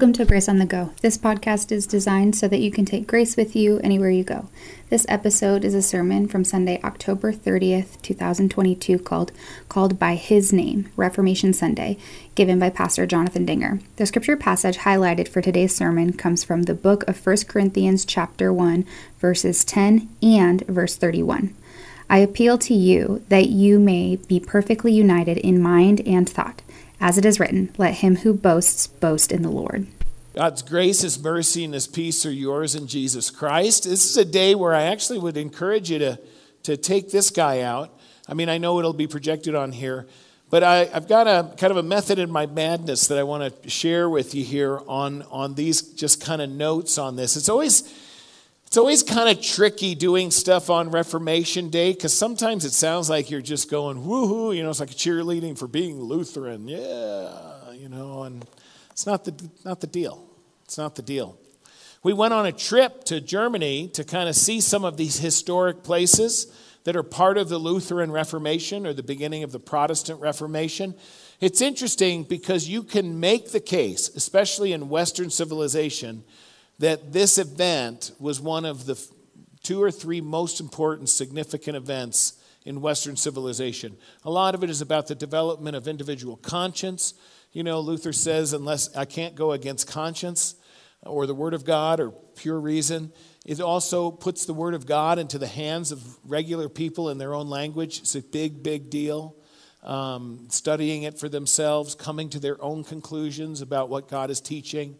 Welcome to Grace on the Go. This podcast is designed so that you can take grace with you anywhere you go. This episode is a sermon from Sunday, October 30th, 2022, called Called by His Name, Reformation Sunday, given by Pastor Jonathan Dinger. The scripture passage highlighted for today's sermon comes from the book of 1 Corinthians chapter 1, verses 10 and verse 31. I appeal to you that you may be perfectly united in mind and thought as it is written, let him who boasts boast in the Lord. God's grace, His mercy, and His peace are yours in Jesus Christ. This is a day where I actually would encourage you to, to take this guy out. I mean, I know it'll be projected on here, but I, have got a kind of a method in my madness that I want to share with you here on, on these just kind of notes on this. It's always it's always kind of tricky doing stuff on Reformation Day because sometimes it sounds like you're just going woohoo, you know, it's like cheerleading for being Lutheran, yeah, you know, and it's not the not the deal. It's not the deal. We went on a trip to Germany to kind of see some of these historic places that are part of the Lutheran Reformation or the beginning of the Protestant Reformation. It's interesting because you can make the case, especially in Western civilization that this event was one of the two or three most important, significant events in Western civilization. A lot of it is about the development of individual conscience. You know, Luther says, unless I can't go against conscience or the Word of God or pure reason. It also puts the Word of God into the hands of regular people in their own language. It's a big, big deal. Um, studying it for themselves, coming to their own conclusions about what God is teaching.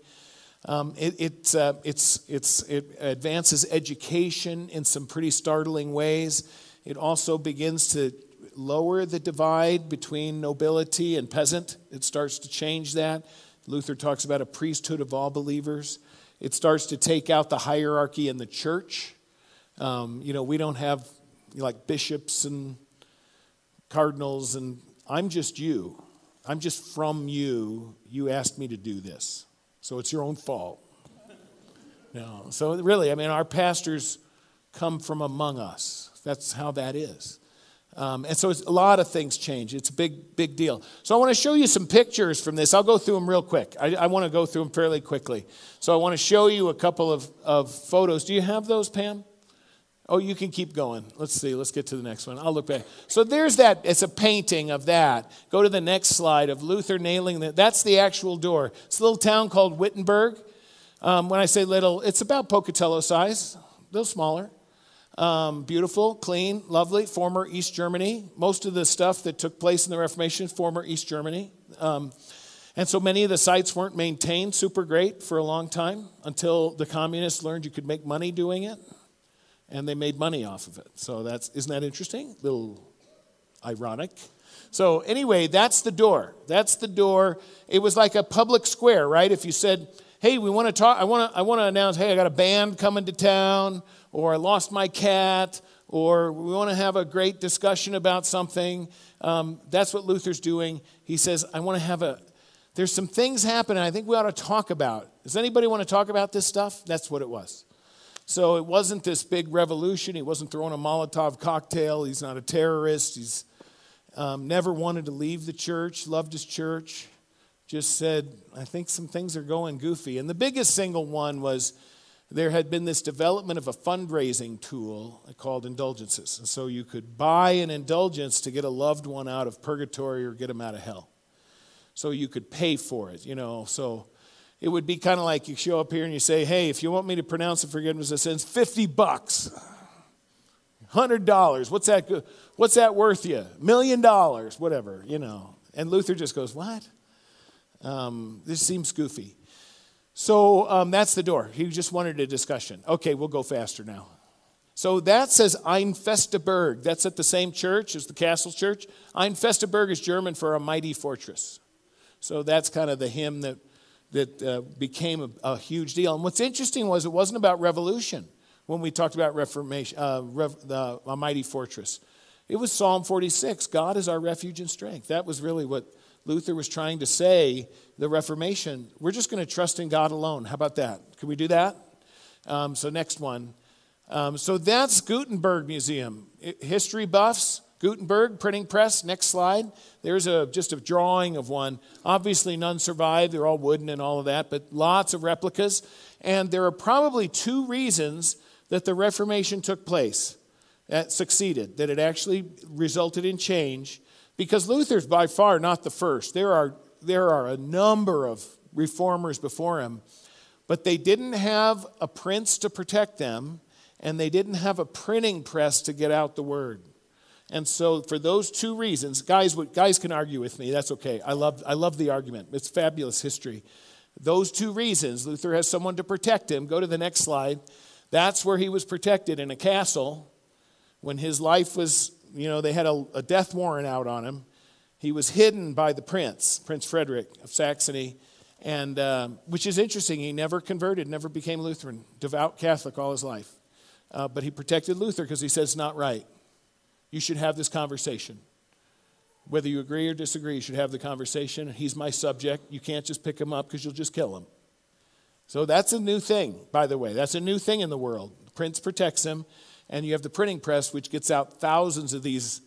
Um, it, it, uh, it's, it's, it advances education in some pretty startling ways. It also begins to lower the divide between nobility and peasant. It starts to change that. Luther talks about a priesthood of all believers. It starts to take out the hierarchy in the church. Um, you know, we don't have like bishops and cardinals, and I'm just you. I'm just from you. You asked me to do this. So it's your own fault. No. So really, I mean, our pastors come from among us. That's how that is. Um, and so a lot of things change. It's a big, big deal. So I want to show you some pictures from this. I'll go through them real quick. I, I want to go through them fairly quickly. So I want to show you a couple of, of photos. Do you have those, Pam? Oh, you can keep going. Let's see. Let's get to the next one. I'll look back. So there's that. It's a painting of that. Go to the next slide of Luther nailing that. That's the actual door. It's a little town called Wittenberg. Um, when I say little, it's about Pocatello size, a little smaller. Um, beautiful, clean, lovely, former East Germany. Most of the stuff that took place in the Reformation, former East Germany. Um, and so many of the sites weren't maintained super great for a long time until the communists learned you could make money doing it and they made money off of it. So that's isn't that interesting? A little ironic. So anyway, that's the door. That's the door. It was like a public square, right? If you said, "Hey, we want to talk. I want to. I want to announce. Hey, I got a band coming to town, or I lost my cat, or we want to have a great discussion about something." Um, that's what Luther's doing. He says, "I want to have a." There's some things happening. I think we ought to talk about. Does anybody want to talk about this stuff? That's what it was. So it wasn't this big revolution. He wasn't throwing a Molotov cocktail. He's not a terrorist. He's um, never wanted to leave the church, loved his church. Just said, I think some things are going goofy. And the biggest single one was there had been this development of a fundraising tool called indulgences. And so you could buy an indulgence to get a loved one out of purgatory or get them out of hell. So you could pay for it, you know. So it would be kind of like you show up here and you say, hey, if you want me to pronounce the forgiveness of sins, 50 bucks. $100. What's that, what's that worth you? Million dollars, whatever, you know. And Luther just goes, what? Um, this seems goofy. So um, that's the door. He just wanted a discussion. Okay, we'll go faster now. So that says Ein feste Burg. That's at the same church as the castle church. Ein feste Burg is German for a mighty fortress. So that's kind of the hymn that that uh, became a, a, huge deal. And what's interesting was it wasn't about revolution when we talked about Reformation, uh, Rev, the a mighty fortress. It was Psalm 46 God is our refuge and strength. That was really what Luther was trying to say, the Reformation. We're just going to trust in God alone. How about that? Can we do that? Um, so, next one. Um, so, that's Gutenberg Museum. History buffs, Gutenberg printing press, next slide. There's a, just a drawing of one. Obviously, none survived. They're all wooden and all of that, but lots of replicas. And there are probably two reasons that the Reformation took place, that succeeded, that it actually resulted in change. Because Luther's by far not the first. There are, there are a number of reformers before him, but they didn't have a prince to protect them, and they didn't have a printing press to get out the word. And so, for those two reasons, guys, guys can argue with me. That's okay. I love, I love the argument. It's fabulous history. Those two reasons, Luther has someone to protect him. Go to the next slide. That's where he was protected in a castle when his life was, you know, they had a, a death warrant out on him. He was hidden by the prince, Prince Frederick of Saxony, and uh, which is interesting. He never converted, never became Lutheran, devout Catholic all his life. Uh, but he protected Luther because he says it's not right. You should have this conversation. Whether you agree or disagree, you should have the conversation. He's my subject. You can't just pick him up because you'll just kill him. So that's a new thing, by the way. That's a new thing in the world. The prince protects him, and you have the printing press, which gets out thousands of these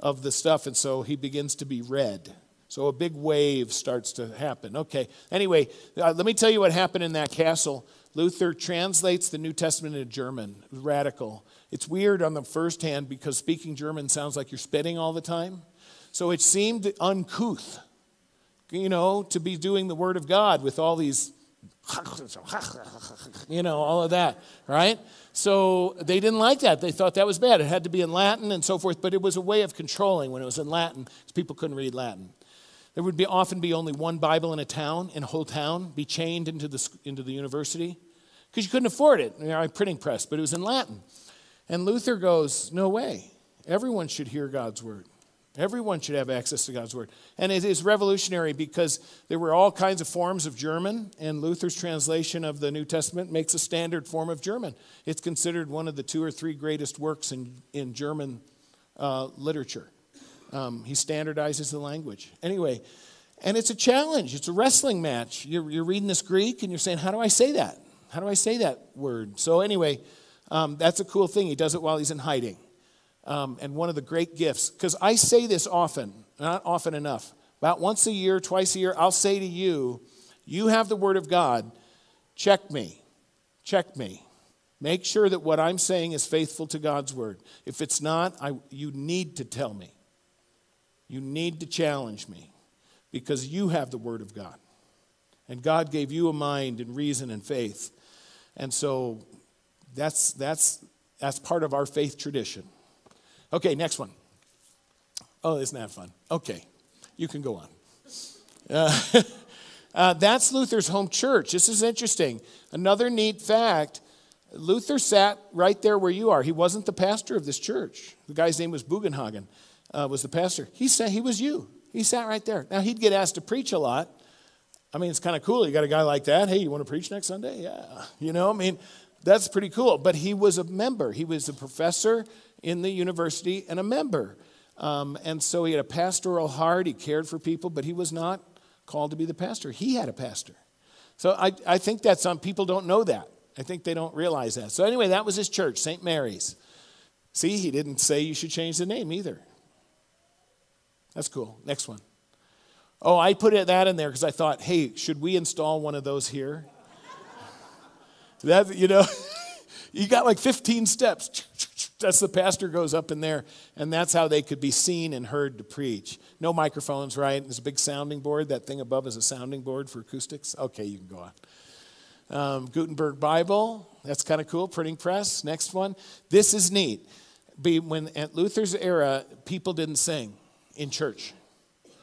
of the stuff, and so he begins to be read. So a big wave starts to happen. Okay. Anyway, uh, let me tell you what happened in that castle. Luther translates the New Testament into German. Radical. It's weird on the first hand because speaking German sounds like you're spitting all the time. So it seemed uncouth, you know, to be doing the Word of God with all these, you know, all of that, right? So they didn't like that. They thought that was bad. It had to be in Latin and so forth, but it was a way of controlling when it was in Latin because people couldn't read Latin. There would be, often be only one Bible in a town, in a whole town, be chained into the, into the university because you couldn't afford it. You know, printing press, but it was in Latin. And Luther goes, No way. Everyone should hear God's word. Everyone should have access to God's word. And it is revolutionary because there were all kinds of forms of German, and Luther's translation of the New Testament makes a standard form of German. It's considered one of the two or three greatest works in, in German uh, literature. Um, he standardizes the language. Anyway, and it's a challenge, it's a wrestling match. You're, you're reading this Greek and you're saying, How do I say that? How do I say that word? So, anyway, um, that's a cool thing. He does it while he's in hiding. Um, and one of the great gifts, because I say this often, not often enough, about once a year, twice a year, I'll say to you, You have the Word of God, check me, check me. Make sure that what I'm saying is faithful to God's Word. If it's not, I, you need to tell me. You need to challenge me because you have the Word of God. And God gave you a mind and reason and faith. And so that's, that's, that's part of our faith tradition. Okay, next one. Oh, isn't that fun? Okay, you can go on. Uh, uh, that's Luther's home church. This is interesting. Another neat fact Luther sat right there where you are. He wasn't the pastor of this church. The guy's name was Bugenhagen, uh, was the pastor. He said he was you. He sat right there. Now, he'd get asked to preach a lot. I mean, it's kind of cool. You got a guy like that. Hey, you want to preach next Sunday? Yeah. You know, I mean, that's pretty cool. But he was a member, he was a professor in the university and a member. Um, and so he had a pastoral heart. He cared for people, but he was not called to be the pastor. He had a pastor. So I, I think that some people don't know that. I think they don't realize that. So anyway, that was his church, St. Mary's. See, he didn't say you should change the name either. That's cool. Next one. Oh, I put that in there because I thought, hey, should we install one of those here? That, you know, you got like 15 steps. That's the pastor goes up in there, and that's how they could be seen and heard to preach. No microphones, right? There's a big sounding board. That thing above is a sounding board for acoustics. Okay, you can go on. Um, Gutenberg Bible, that's kind of cool. Printing press, next one. This is neat. Be, when at Luther's era, people didn't sing in church,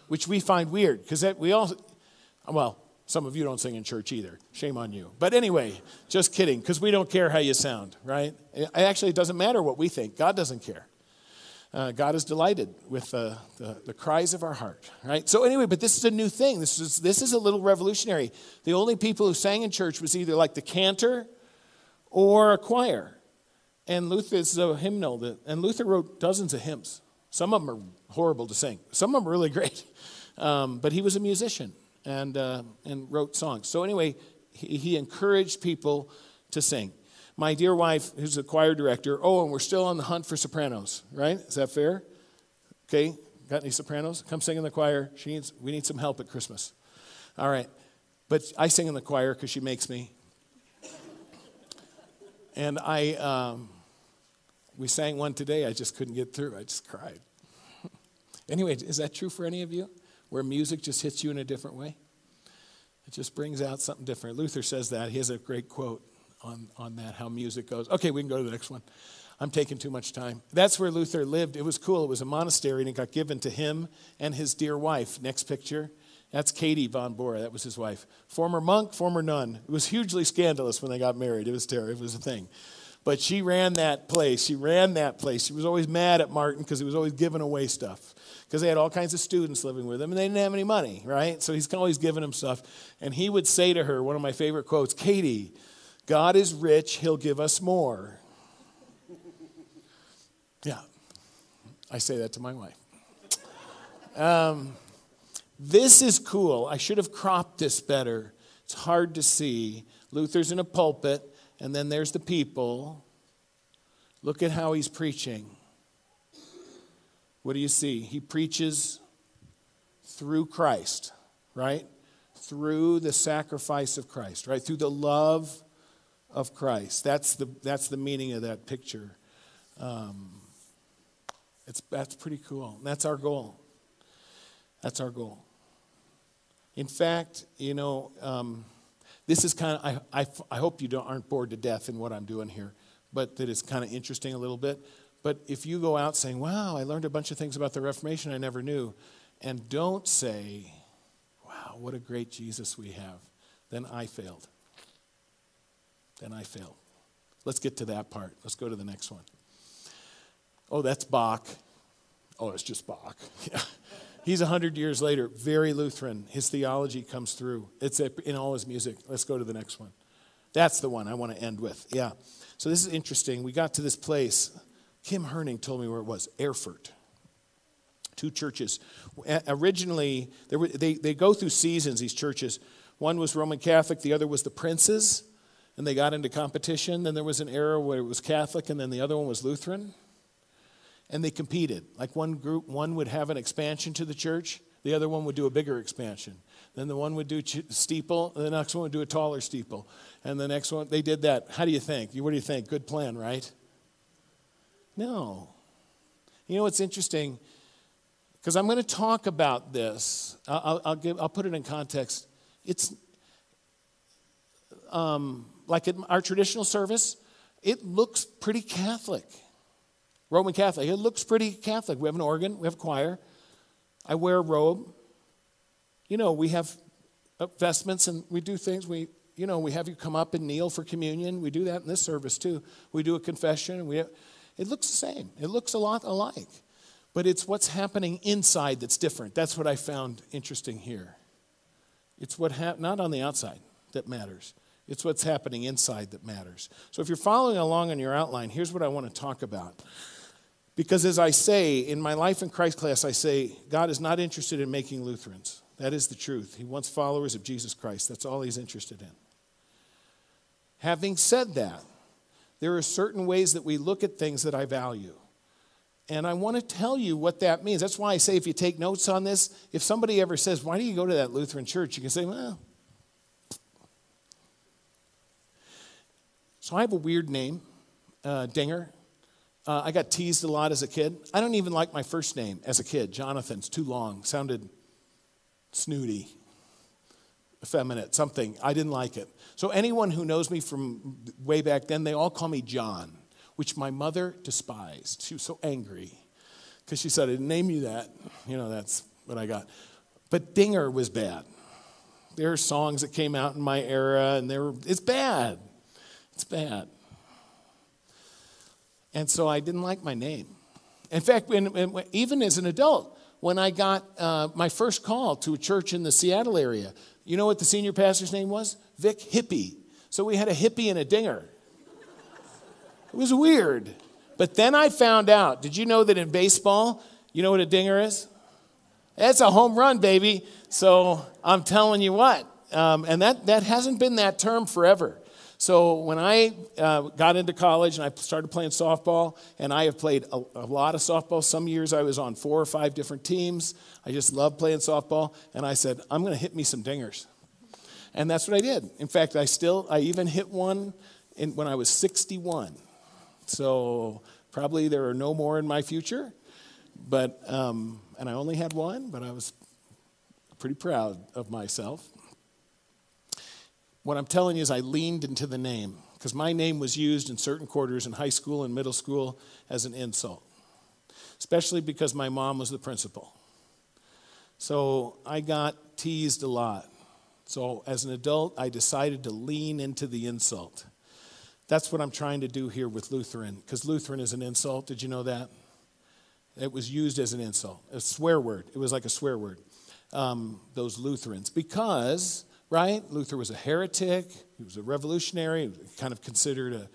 which we find weird because we all, well, some of you don't sing in church either. Shame on you. But anyway, just kidding, because we don't care how you sound, right? Actually, it doesn't matter what we think. God doesn't care. Uh, God is delighted with the, the, cries of our heart, right? So anyway, but this is a new thing. This is, this is a little revolutionary. The only people who sang in church was either like the cantor or a choir. And Luther is a hymnal, that, and Luther wrote dozens of hymns. Some of them are horrible to sing. Some of them are really great. Um, but he was a musician and, uh, and wrote songs. So, anyway, he, he encouraged people to sing. My dear wife, who's a choir director, oh, and we're still on the hunt for sopranos, right? Is that fair? Okay, got any sopranos? Come sing in the choir. She needs, we need some help at Christmas. All right. But I sing in the choir because she makes me. And I, um, we sang one today. I just couldn't get through. I just cried. anyway, is that true for any of you? Where music just hits you in a different way? It just brings out something different. Luther says that. He has a great quote on, on that, how music goes. Okay, we can go to the next one. I'm taking too much time. That's where Luther lived. It was cool. It was a monastery, and it got given to him and his dear wife. Next picture. That's Katie von Bora. That was his wife. Former monk, former nun. It was hugely scandalous when they got married. It was terrible. It was a thing. But she ran that place. She ran that place. She was always mad at Martin because he was always giving away stuff. Because they had all kinds of students living with him and they didn't have any money, right? So he's always giving them stuff. And he would say to her, one of my favorite quotes Katie, God is rich, he'll give us more. Yeah, I say that to my wife. Um, this is cool. I should have cropped this better. It's hard to see. Luther's in a pulpit, and then there's the people. Look at how he's preaching. What do you see? He preaches through Christ, right? Through the sacrifice of Christ, right? Through the love of Christ. That's the, that's the meaning of that picture. Um, it's, that's pretty cool. That's our goal. That's our goal. In fact, you know, um, this is kind of, I, I, I hope you don't, aren't bored to death in what I'm doing here, but that it's kind of interesting a little bit. But if you go out saying, wow, I learned a bunch of things about the Reformation I never knew, and don't say, wow, what a great Jesus we have, then I failed. Then I failed. Let's get to that part. Let's go to the next one. Oh, that's Bach. Oh, it's just Bach. Yeah. He's 100 years later, very Lutheran. His theology comes through. It's in all his music. Let's go to the next one. That's the one I want to end with. Yeah. So this is interesting. We got to this place. Kim Herning told me where it was Erfurt. Two churches. Originally, were, they, they go through seasons, these churches. One was Roman Catholic, the other was the princes, and they got into competition. Then there was an era where it was Catholic, and then the other one was Lutheran and they competed. Like one group, one would have an expansion to the church, the other one would do a bigger expansion. Then the one would do steeple, the next one would do a taller steeple, and the next one they did that. How do you think? What do you think? Good plan, right? No. You know what's interesting? Because I'm going to talk about this. I'll, I'll, give, I'll put it in context. It's um, like in our traditional service, it looks pretty Catholic. Roman Catholic. It looks pretty Catholic. We have an organ, we have a choir. I wear a robe. You know, we have vestments and we do things. We, you know, we have you come up and kneel for communion. We do that in this service too. We do a confession. We have, it looks the same. It looks a lot alike. But it's what's happening inside that's different. That's what I found interesting here. It's what hap- not on the outside that matters. It's what's happening inside that matters. So if you're following along on your outline, here's what I want to talk about. Because as I say in my Life in Christ class, I say God is not interested in making Lutherans. That is the truth. He wants followers of Jesus Christ. That's all he's interested in. Having said that, there are certain ways that we look at things that I value. And I want to tell you what that means. That's why I say if you take notes on this, if somebody ever says, Why do you go to that Lutheran church? You can say, Well, so I have a weird name, uh, Dinger. Uh, I got teased a lot as a kid. I don't even like my first name as a kid. Jonathan's too long, sounded snooty, effeminate, something. I didn't like it. So anyone who knows me from way back then, they all call me John, which my mother despised. She was so angry because she said, I didn't name you that. You know, that's what I got. But Dinger was bad. There are songs that came out in my era, and they were, it's bad. It's bad. And so I didn't like my name. In fact, when, when, even as an adult, when I got uh, my first call to a church in the Seattle area, you know what the senior pastor's name was? Vic Hippie. So we had a hippie and a dinger. It was weird. But then I found out did you know that in baseball, you know what a dinger is? That's a home run, baby. So I'm telling you what. Um, and that, that hasn't been that term forever. So when I uh, got into college and I started playing softball, and I have played a, a, lot of softball. Some years I was on four or five different teams. I just love playing softball, and I said, I'm going to hit me some dingers. And that's what I did. In fact, I still, I even hit one in, when I was 61. So probably there are no more in my future. But, um, and I only had one, but I was pretty proud of myself. What I'm telling you is I leaned into the name because my name was used in certain quarters in high school and middle school as an insult, especially because my mom was the principal. So I got teased a lot. So as an adult, I decided to lean into the insult. That's what I'm trying to do here with Lutheran, because Lutheran is an insult. Did you know that? It was used as an insult, a swear word. It was like a swear word, um, those Lutherans. Because, right, Luther was a heretic, he was a revolutionary, kind of considered a,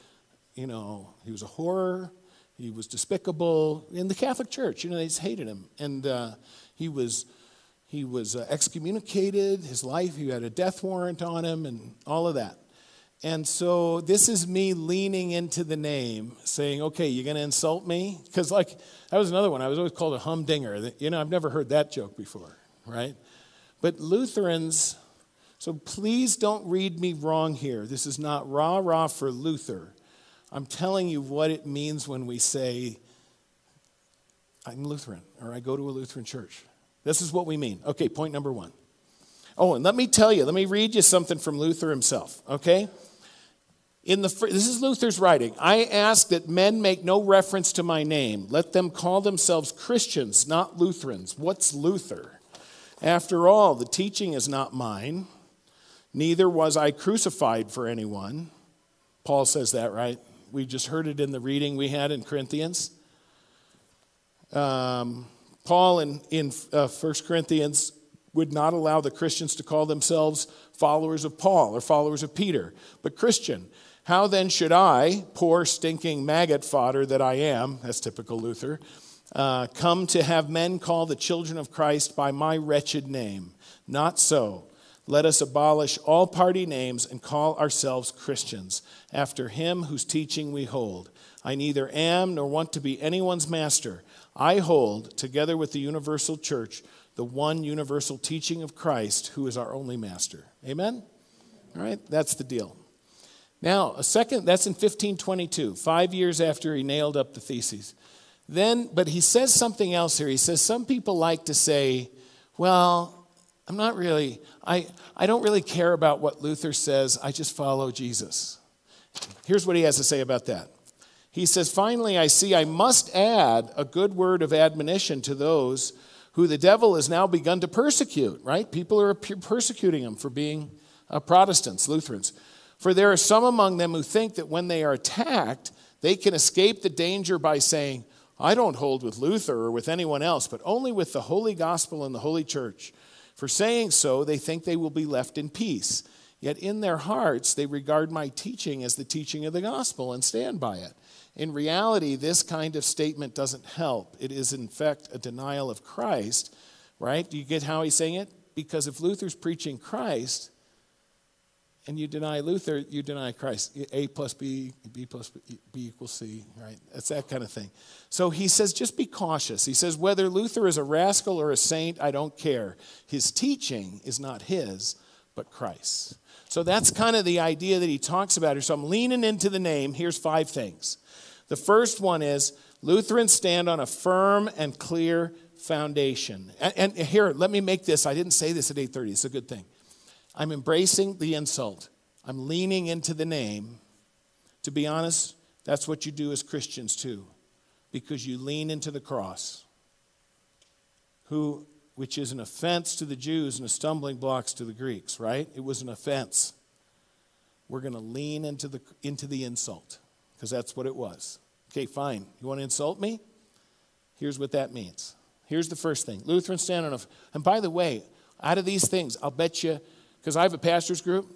you know, he was a horror, he was despicable. In the Catholic Church, you know, they just hated him. And uh, he was. He was uh, excommunicated, his life, he had a death warrant on him, and all of that. And so this is me leaning into the name, saying, okay, you're going to insult me? Because, like, that was another one. I was always called a humdinger. You know, I've never heard that joke before, right? But Lutherans, so please don't read me wrong here. This is not rah rah for Luther. I'm telling you what it means when we say, I'm Lutheran, or I go to a Lutheran church. This is what we mean. Okay, point number one. Oh, and let me tell you, let me read you something from Luther himself, okay? In the, this is Luther's writing. I ask that men make no reference to my name. Let them call themselves Christians, not Lutherans. What's Luther? After all, the teaching is not mine, neither was I crucified for anyone. Paul says that, right? We just heard it in the reading we had in Corinthians. Um, Paul in, in uh, 1 Corinthians would not allow the Christians to call themselves followers of Paul or followers of Peter, but Christian. How then should I, poor stinking maggot fodder that I am, that's typical Luther, uh, come to have men call the children of Christ by my wretched name? Not so. Let us abolish all party names and call ourselves Christians, after him whose teaching we hold. I neither am nor want to be anyone's master. I hold, together with the universal church, the one universal teaching of Christ, who is our only master. Amen? All right, that's the deal. Now, a second, that's in 1522, five years after he nailed up the theses. Then, but he says something else here. He says, Some people like to say, well, I'm not really, I, I don't really care about what Luther says, I just follow Jesus. Here's what he has to say about that. He says, Finally, I see I must add a good word of admonition to those who the devil has now begun to persecute, right? People are persecuting him for being uh, Protestants, Lutherans. For there are some among them who think that when they are attacked, they can escape the danger by saying, I don't hold with Luther or with anyone else, but only with the Holy Gospel and the Holy Church. For saying so, they think they will be left in peace. Yet in their hearts, they regard my teaching as the teaching of the gospel and stand by it. In reality, this kind of statement doesn't help. It is, in fact, a denial of Christ, right? Do you get how he's saying it? Because if Luther's preaching Christ, and you deny Luther, you deny Christ. A plus B, B plus B, B equals C, right? It's that kind of thing. So he says, just be cautious. He says, whether Luther is a rascal or a saint, I don't care. His teaching is not his, but Christ's. So that's kind of the idea that he talks about here. So I'm leaning into the name. Here's five things. The first one is Lutherans stand on a firm and clear foundation. And, and here, let me make this. I didn't say this at 8:30. It's a good thing. I'm embracing the insult. I'm leaning into the name. To be honest, that's what you do as Christians too, because you lean into the cross, who, which is an offense to the Jews and a stumbling blocks to the Greeks, right? It was an offense. We're going to lean into the, into the insult, because that's what it was. Okay, fine. You want to insult me? Here's what that means. Here's the first thing Lutheran stand on. And by the way, out of these things, I'll bet you because I have a pastor's group,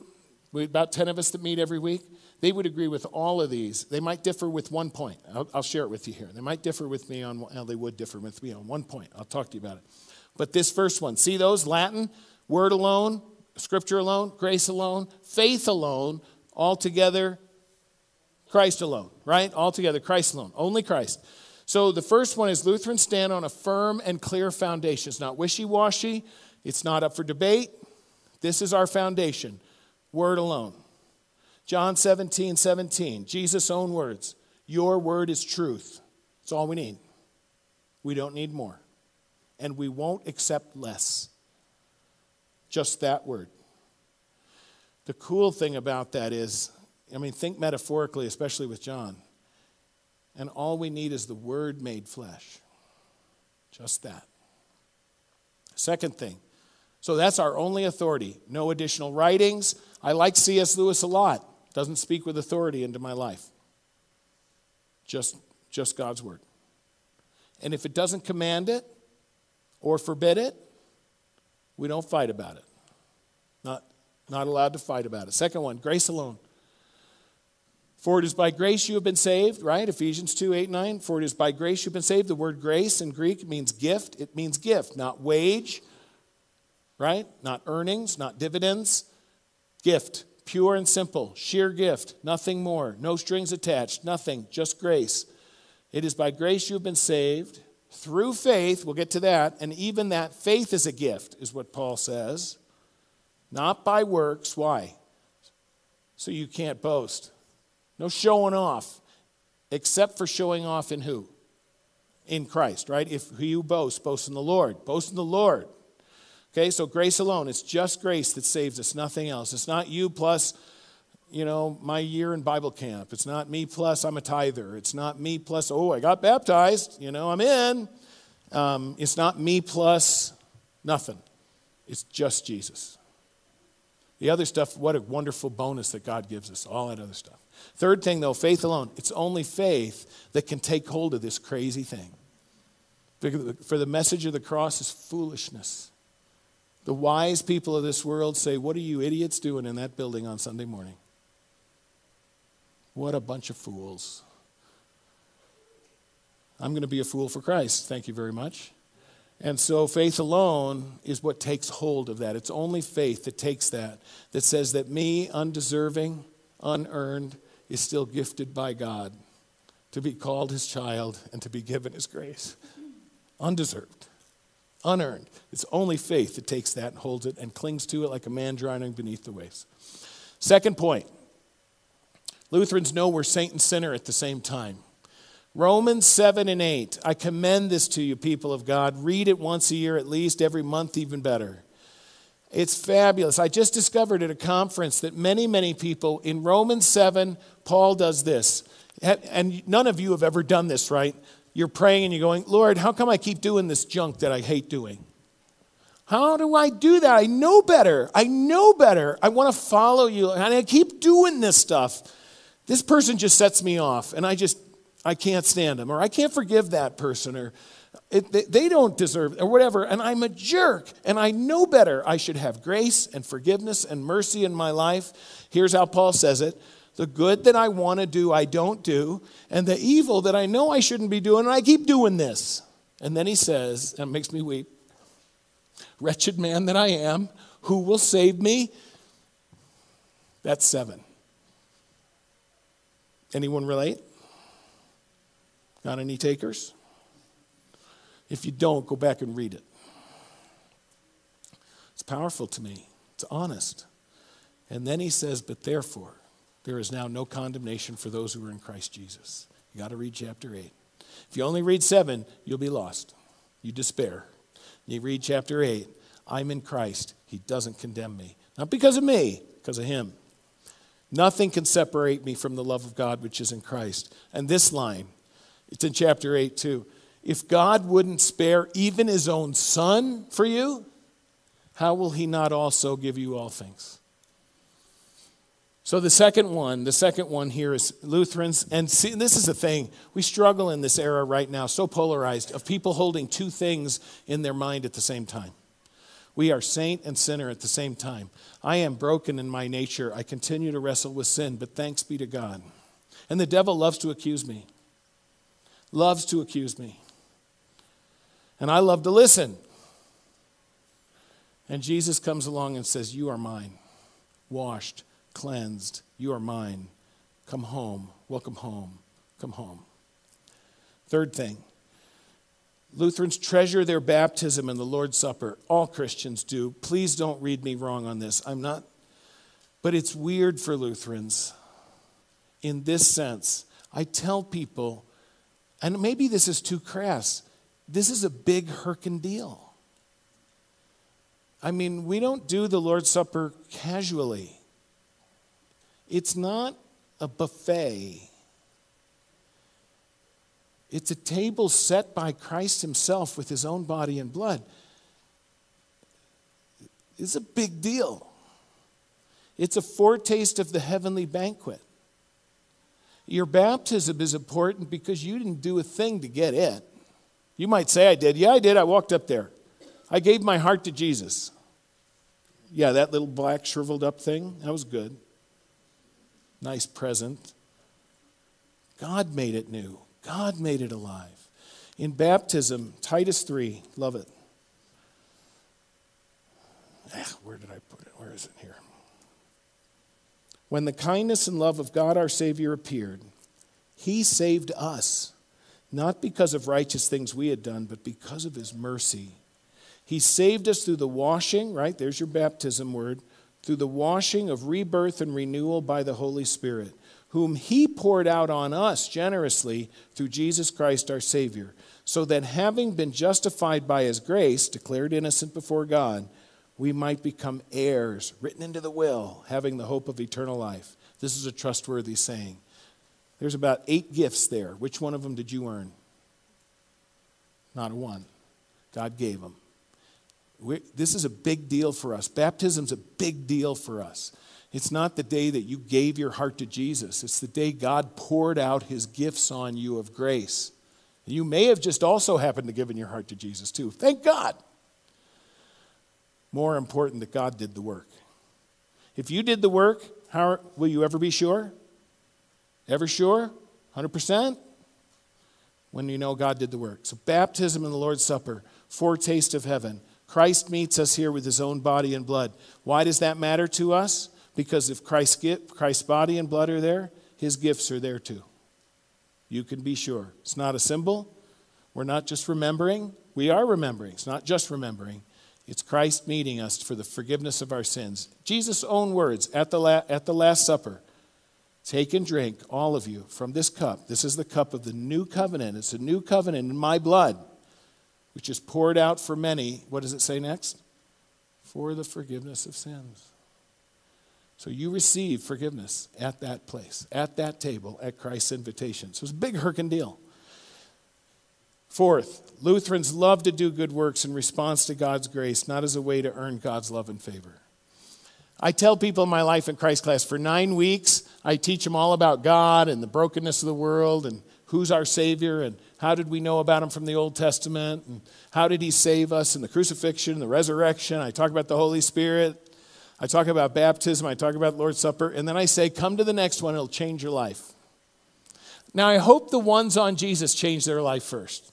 we, about 10 of us that meet every week. They would agree with all of these. They might differ with one point. I'll, I'll share it with you here. They might differ with me on, well, they would differ with me on one point. I'll talk to you about it. But this first one, see those? Latin, word alone, scripture alone, grace alone, faith alone, Altogether, Christ alone, right? Altogether, Christ alone. Only Christ. So the first one is Lutherans stand on a firm and clear foundation. It's not wishy washy, it's not up for debate. This is our foundation. Word alone. John 17, 17, Jesus' own words. Your word is truth. That's all we need. We don't need more. And we won't accept less. Just that word. The cool thing about that is, I mean, think metaphorically, especially with John. And all we need is the word made flesh. Just that. Second thing. So that's our only authority. No additional writings. I like C.S. Lewis a lot. Doesn't speak with authority into my life. Just, just God's word. And if it doesn't command it or forbid it, we don't fight about it. Not, not allowed to fight about it. Second one, grace alone. For it is by grace you have been saved, right? Ephesians 2 8 9. For it is by grace you've been saved. The word grace in Greek means gift. It means gift, not wage, right? Not earnings, not dividends. Gift, pure and simple, sheer gift, nothing more, no strings attached, nothing, just grace. It is by grace you have been saved through faith. We'll get to that. And even that faith is a gift, is what Paul says. Not by works. Why? So you can't boast. No showing off, except for showing off in who? In Christ, right? If you boast, boast in the Lord. Boast in the Lord. Okay, so grace alone. It's just grace that saves us, nothing else. It's not you plus, you know, my year in Bible camp. It's not me plus I'm a tither. It's not me plus, oh, I got baptized. You know, I'm in. Um, it's not me plus nothing. It's just Jesus. The other stuff, what a wonderful bonus that God gives us, all that other stuff. Third thing, though, faith alone. It's only faith that can take hold of this crazy thing. For the message of the cross is foolishness. The wise people of this world say, What are you idiots doing in that building on Sunday morning? What a bunch of fools. I'm going to be a fool for Christ. Thank you very much. And so faith alone is what takes hold of that. It's only faith that takes that, that says that me, undeserving, unearned, is still gifted by God to be called his child and to be given his grace. Undeserved, unearned. It's only faith that takes that and holds it and clings to it like a man drowning beneath the waves. Second point Lutherans know we're saint and sinner at the same time. Romans 7 and 8. I commend this to you, people of God. Read it once a year at least, every month, even better. It's fabulous. I just discovered at a conference that many, many people in Romans 7, Paul does this. And none of you have ever done this, right? You're praying and you're going, Lord, how come I keep doing this junk that I hate doing? How do I do that? I know better. I know better. I want to follow you. And I keep doing this stuff. This person just sets me off, and I just I can't stand them, or I can't forgive that person, or it, they, they don't deserve, or whatever, and I'm a jerk, and I know better. I should have grace and forgiveness and mercy in my life. Here's how Paul says it the good that I want to do, I don't do, and the evil that I know I shouldn't be doing, I keep doing this. And then he says, and it makes me weep Wretched man that I am, who will save me? That's seven. Anyone relate? Got any takers? If you don't, go back and read it. It's powerful to me, it's honest. And then he says, But therefore, there is now no condemnation for those who are in Christ Jesus. You got to read chapter 8. If you only read 7, you'll be lost. You despair. You read chapter 8, I'm in Christ. He doesn't condemn me. Not because of me, because of him. Nothing can separate me from the love of God which is in Christ. And this line, it's in chapter 8 too. If God wouldn't spare even his own son for you, how will he not also give you all things? So the second one, the second one here is Lutherans, and see, this is the thing we struggle in this era right now, so polarized, of people holding two things in their mind at the same time. We are saint and sinner at the same time. I am broken in my nature. I continue to wrestle with sin, but thanks be to God. And the devil loves to accuse me loves to accuse me. And I love to listen. And Jesus comes along and says, You are mine, washed, cleansed. You are mine. Come home. Welcome home. Come home. Third thing Lutherans treasure their baptism and the Lord's Supper. All Christians do. Please don't read me wrong on this. I'm not. But it's weird for Lutherans in this sense. I tell people, and maybe this is too crass, this is a big Herkin deal. I mean, we don't do the Lord's Supper casually. It's not a buffet. It's a table set by Christ Himself with His own body and blood. It's a big deal. It's a foretaste of the heavenly banquet. Your baptism is important because you didn't do a thing to get it. You might say, I did. Yeah, I did. I walked up there. I gave my heart to Jesus. Yeah, that little black shriveled up thing, that was good. Nice present. God made it new. God made it alive. In baptism, Titus 3, love it. Ah, where did I put it? Where is it here? When the kindness and love of God our Savior appeared, He saved us, not because of righteous things we had done, but because of His mercy. He saved us through the washing, right? There's your baptism word, through the washing of rebirth and renewal by the Holy Spirit whom he poured out on us generously through Jesus Christ our Savior, so that having been justified by his grace, declared innocent before God, we might become heirs, written into the will, having the hope of eternal life. This is a trustworthy saying. There's about eight gifts there. Which one of them did you earn? Not a one. God gave them. We this is a big deal for us. Baptism's a big deal for us. It's not the day that you gave your heart to Jesus, it's the day God poured out his gifts on you of grace. You may have just also happened to give in your heart to Jesus too. Thank God. More important that God did the work. If you did the work, how will you ever be sure? Ever sure? 100%? When you know God did the work. So, baptism and the Lord's Supper, foretaste of heaven. Christ meets us here with his own body and blood. Why does that matter to us? Because if Christ's, gift, Christ's body and blood are there, his gifts are there too. You can be sure. It's not a symbol. We're not just remembering. We are remembering. It's not just remembering. It's Christ meeting us for the forgiveness of our sins. Jesus' own words at the, la- at the Last Supper Take and drink, all of you, from this cup. This is the cup of the new covenant. It's a new covenant in my blood, which is poured out for many. What does it say next? For the forgiveness of sins. So you receive forgiveness at that place, at that table, at Christ's invitation. So it's a big Herkin deal. Fourth, Lutherans love to do good works in response to God's grace, not as a way to earn God's love and favor. I tell people in my life in Christ class for nine weeks, I teach them all about God and the brokenness of the world and who's our Savior and how did we know about Him from the Old Testament and how did He save us in the crucifixion, the resurrection. I talk about the Holy Spirit. I talk about baptism, I talk about Lord's Supper, and then I say, come to the next one, it'll change your life. Now, I hope the ones on Jesus change their life first.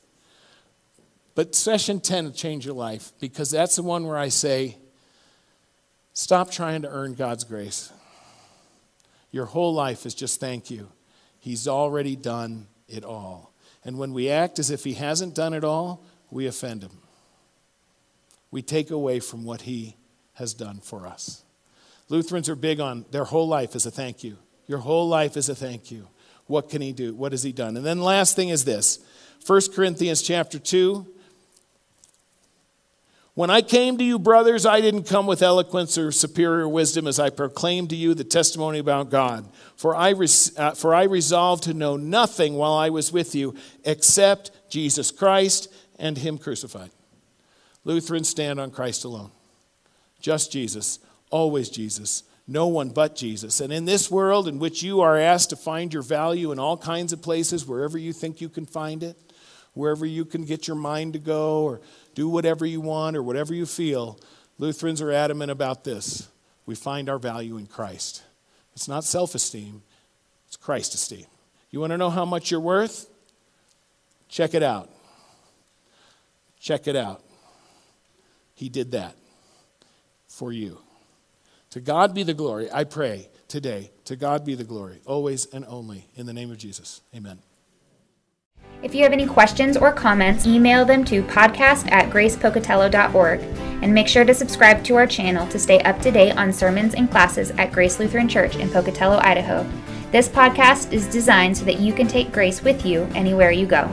But session 10 will change your life because that's the one where I say, stop trying to earn God's grace. Your whole life is just thank you. He's already done it all. And when we act as if He hasn't done it all, we offend Him. We take away from what He has done for us. Lutherans are big on their whole life is a thank you. Your whole life is a thank you. What can he do? What has he done? And then last thing is this 1 Corinthians chapter 2. When I came to you, brothers, I didn't come with eloquence or superior wisdom as I proclaimed to you the testimony about God. For I, res- uh, for I resolved to know nothing while I was with you except Jesus Christ and Him crucified. Lutherans stand on Christ alone. Just Jesus, always Jesus, no one but Jesus. And in this world in which you are asked to find your value in all kinds of places, wherever you think you can find it, wherever you can get your mind to go, or do whatever you want, or whatever you feel, Lutherans are adamant about this. We find our value in Christ. It's not self esteem, it's Christ esteem. You want to know how much you're worth? Check it out. Check it out. He did that for you. To God be the glory. I pray today. To God be the glory, always and only. In the name of Jesus. Amen. If you have any questions or comments, email them to podcast at gracepocatello.org and make sure to subscribe to our channel to stay up to date on sermons and classes at Grace Lutheran Church in Pocatello, Idaho. This podcast is designed so that you can take grace with you anywhere you go.